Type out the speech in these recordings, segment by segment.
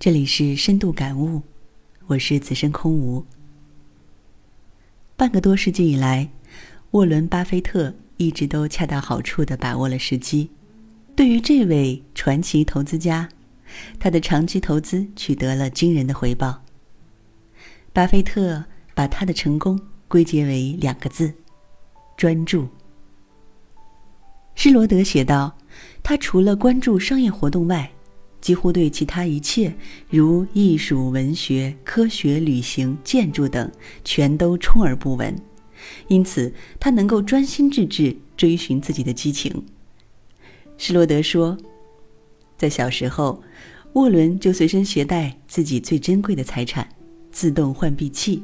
这里是深度感悟，我是子深空无。半个多世纪以来，沃伦·巴菲特一直都恰到好处的把握了时机。对于这位传奇投资家，他的长期投资取得了惊人的回报。巴菲特把他的成功归结为两个字：专注。施罗德写道：“他除了关注商业活动外，”几乎对其他一切，如艺术、文学、科学、旅行、建筑等，全都充耳不闻。因此，他能够专心致志追寻自己的激情。施罗德说，在小时候，沃伦就随身携带自己最珍贵的财产——自动换币器。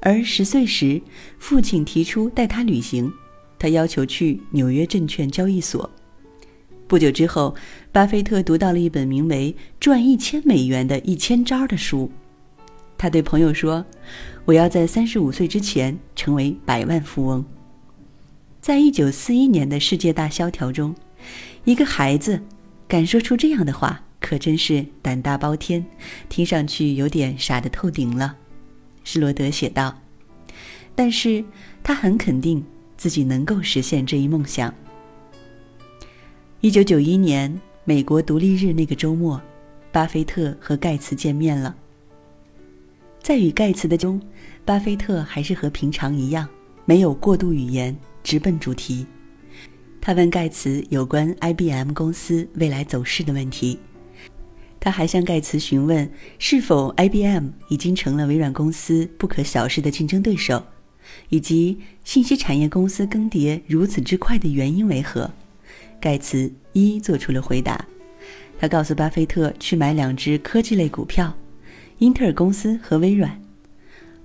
而十岁时，父亲提出带他旅行，他要求去纽约证券交易所。不久之后，巴菲特读到了一本名为《赚一千美元的一千招》的书。他对朋友说：“我要在三十五岁之前成为百万富翁。”在一九四一年的世界大萧条中，一个孩子敢说出这样的话，可真是胆大包天，听上去有点傻得透顶了。施罗德写道：“但是他很肯定自己能够实现这一梦想。”一九九一年，美国独立日那个周末，巴菲特和盖茨见面了。在与盖茨的中，巴菲特还是和平常一样，没有过度语言，直奔主题。他问盖茨有关 IBM 公司未来走势的问题，他还向盖茨询问是否 IBM 已经成了微软公司不可小视的竞争对手，以及信息产业公司更迭如此之快的原因为何。盖茨一一做出了回答。他告诉巴菲特去买两只科技类股票，英特尔公司和微软。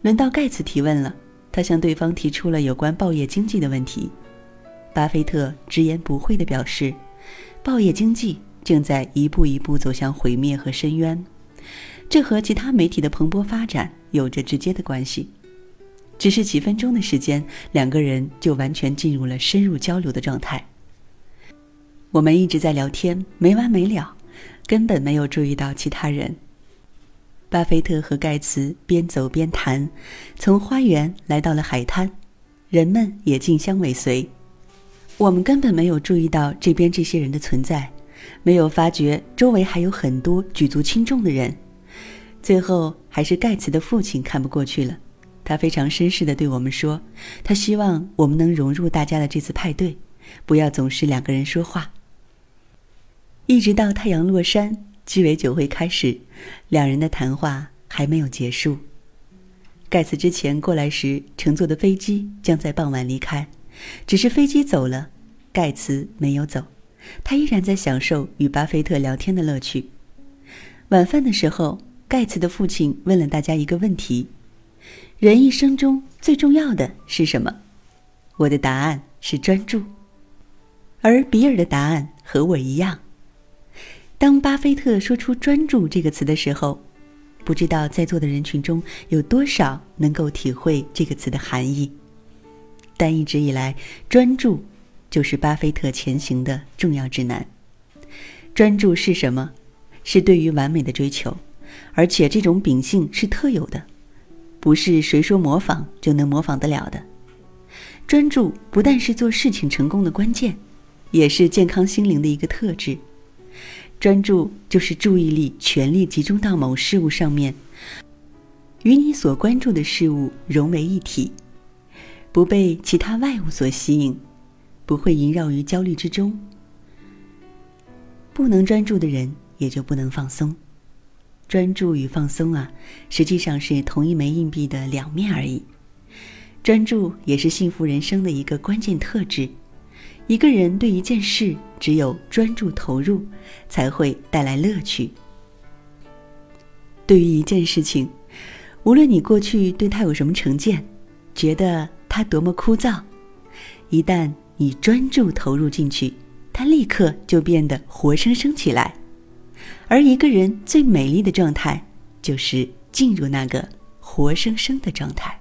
轮到盖茨提问了，他向对方提出了有关报业经济的问题。巴菲特直言不讳地表示，报业经济正在一步一步走向毁灭和深渊，这和其他媒体的蓬勃发展有着直接的关系。只是几分钟的时间，两个人就完全进入了深入交流的状态。我们一直在聊天，没完没了，根本没有注意到其他人。巴菲特和盖茨边走边谈，从花园来到了海滩，人们也竞相尾随。我们根本没有注意到这边这些人的存在，没有发觉周围还有很多举足轻重的人。最后，还是盖茨的父亲看不过去了，他非常绅士地对我们说：“他希望我们能融入大家的这次派对，不要总是两个人说话。”一直到太阳落山，鸡尾酒会开始，两人的谈话还没有结束。盖茨之前过来时乘坐的飞机将在傍晚离开，只是飞机走了，盖茨没有走，他依然在享受与巴菲特聊天的乐趣。晚饭的时候，盖茨的父亲问了大家一个问题：人一生中最重要的是什么？我的答案是专注，而比尔的答案和我一样。当巴菲特说出“专注”这个词的时候，不知道在座的人群中有多少能够体会这个词的含义。但一直以来，专注就是巴菲特前行的重要指南。专注是什么？是对于完美的追求，而且这种秉性是特有的，不是谁说模仿就能模仿得了的。专注不但是做事情成功的关键，也是健康心灵的一个特质。专注就是注意力全力集中到某事物上面，与你所关注的事物融为一体，不被其他外物所吸引，不会萦绕于焦虑之中。不能专注的人也就不能放松。专注与放松啊，实际上是同一枚硬币的两面而已。专注也是幸福人生的一个关键特质。一个人对一件事只有专注投入，才会带来乐趣。对于一件事情，无论你过去对他有什么成见，觉得他多么枯燥，一旦你专注投入进去，它立刻就变得活生生起来。而一个人最美丽的状态，就是进入那个活生生的状态。